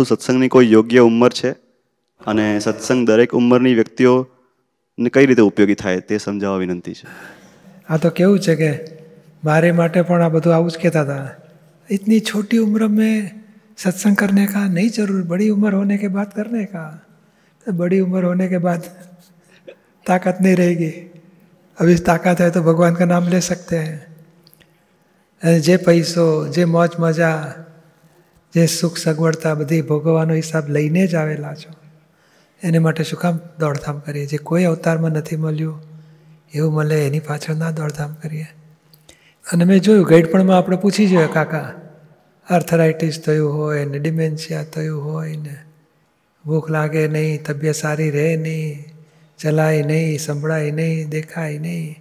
શું સત્સંગની કોઈ યોગ્ય ઉંમર છે અને સત્સંગ દરેક ઉંમરની વ્યક્તિઓને કઈ રીતે ઉપયોગી થાય તે સમજાવવા વિનંતી છે આ તો કેવું છે કે મારે માટે પણ આ બધું આવું જ કહેતા હતા इतनी छोटी उम्र में सत्संग करने का नहीं जरूर बड़ी उम्र होने के बाद करने का तो बड़ी उम्र होने के बाद ताकत नहीं रहेगी अभी ताकत है तो भगवान का नाम ले सकते हैं અને જે પૈસો જે મોજ મજા જે સુખ, સગવડતા બધી ભોગવવાનો હિસાબ લઈને જ આવેલા છો. એને માટે શું કામ દોડધામ કરીએ? જે કોઈ અવતારમાં નથી મળ્યું, એવું મળે, એની પાછળ ના દોડધામ કરીએ. અને મેં જોયું ગઈડપણમાં આપણે પૂછી જોઈએ, કાકા આર્થરાઇટિસ થયું હોય, ને ડિમેન્શિયા થયું હોય, ને ભૂખ લાગે નહીં, તબિયત સારી રહે નહીં, ચલાય નહીં, સંભળાય નહીં, દેખાય નહીં,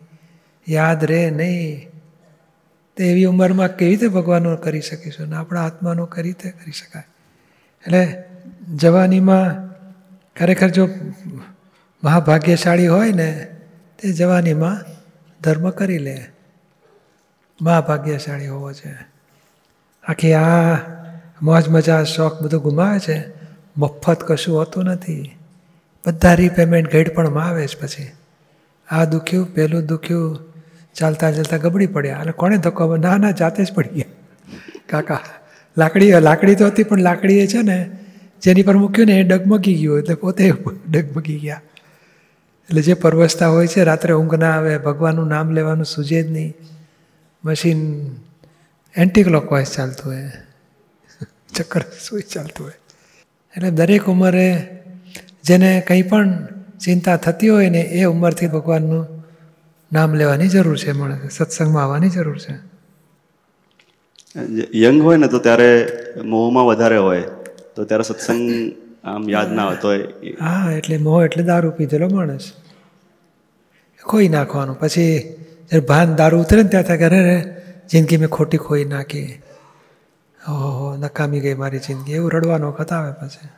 યાદ રહે નહીં તો એવી ઉંમરમાં કેવી રીતે ભગવાનનો કરી શકીશું ને આપણા આત્માનો કઈ રીતે કરી શકાય? એટલે જવાનીમાં ખરેખર જો મહાભાગ્યશાળી હોય ને, તે જવાનીમાં ધર્મ કરી લે. મહાભાગ્યશાળી હોવો છે. આખી આ મોજ મજા, શોખ બધું ગુમાવે છે. મફત કશું હોતું નથી. બધા રીપેમેન્ટ ગઈડપણમાં આવે છે પછી. આ દુખ્યું, પેલું દુખ્યું ચાલતા ચાલતા ગબડી પડ્યા. અને કોણે ધક્કો ના ના, જાતે જ પડી ગયા કાકા, લાકડી લાકડી તો હતી, પણ લાકડી એ છે ને, જેની પર મૂક્યું ને એ ડગમગી ગયું એટલે પોતે ડગમગી ગયા. એટલે જે પરવસતા હોય છે, રાત્રે ઊંઘ ના આવે, ભગવાનનું નામ લેવાનું સૂજે જ નહીં. મશીન એન્ટી ક્લોકવાઇઝ ચાલતું હોય. ચક્કર સુઈ ચાલતું હોય. એટલે દરેક ઉંમરે જેને કંઈ પણ ચિંતા થતી હોય ને, એ ઉંમરથી ભગવાનનું નામ લેવાની જરૂર છે મળે સત્સંગમાં આવવાની જરૂર છે. યંગ હોય ને તો ત્યારે મોહમાં વધારે હોય. તો ત્યારે સત્સંગ આમ યાદ ના આવતો હોય હા એટલે મોહ એટલે દારૂ પીધેલો માણસ. ખોઈ નાખવાનું. પછી જ્યારે ભાન દારૂ ઉતરે ને ત્યાં થાય ઘરે રે જિંદગી મેં ખોટી ખોઈ નાખી. ઓહો નકામી ગઈ મારી જિંદગી. એવું રડવાનો વખત આવે પછી.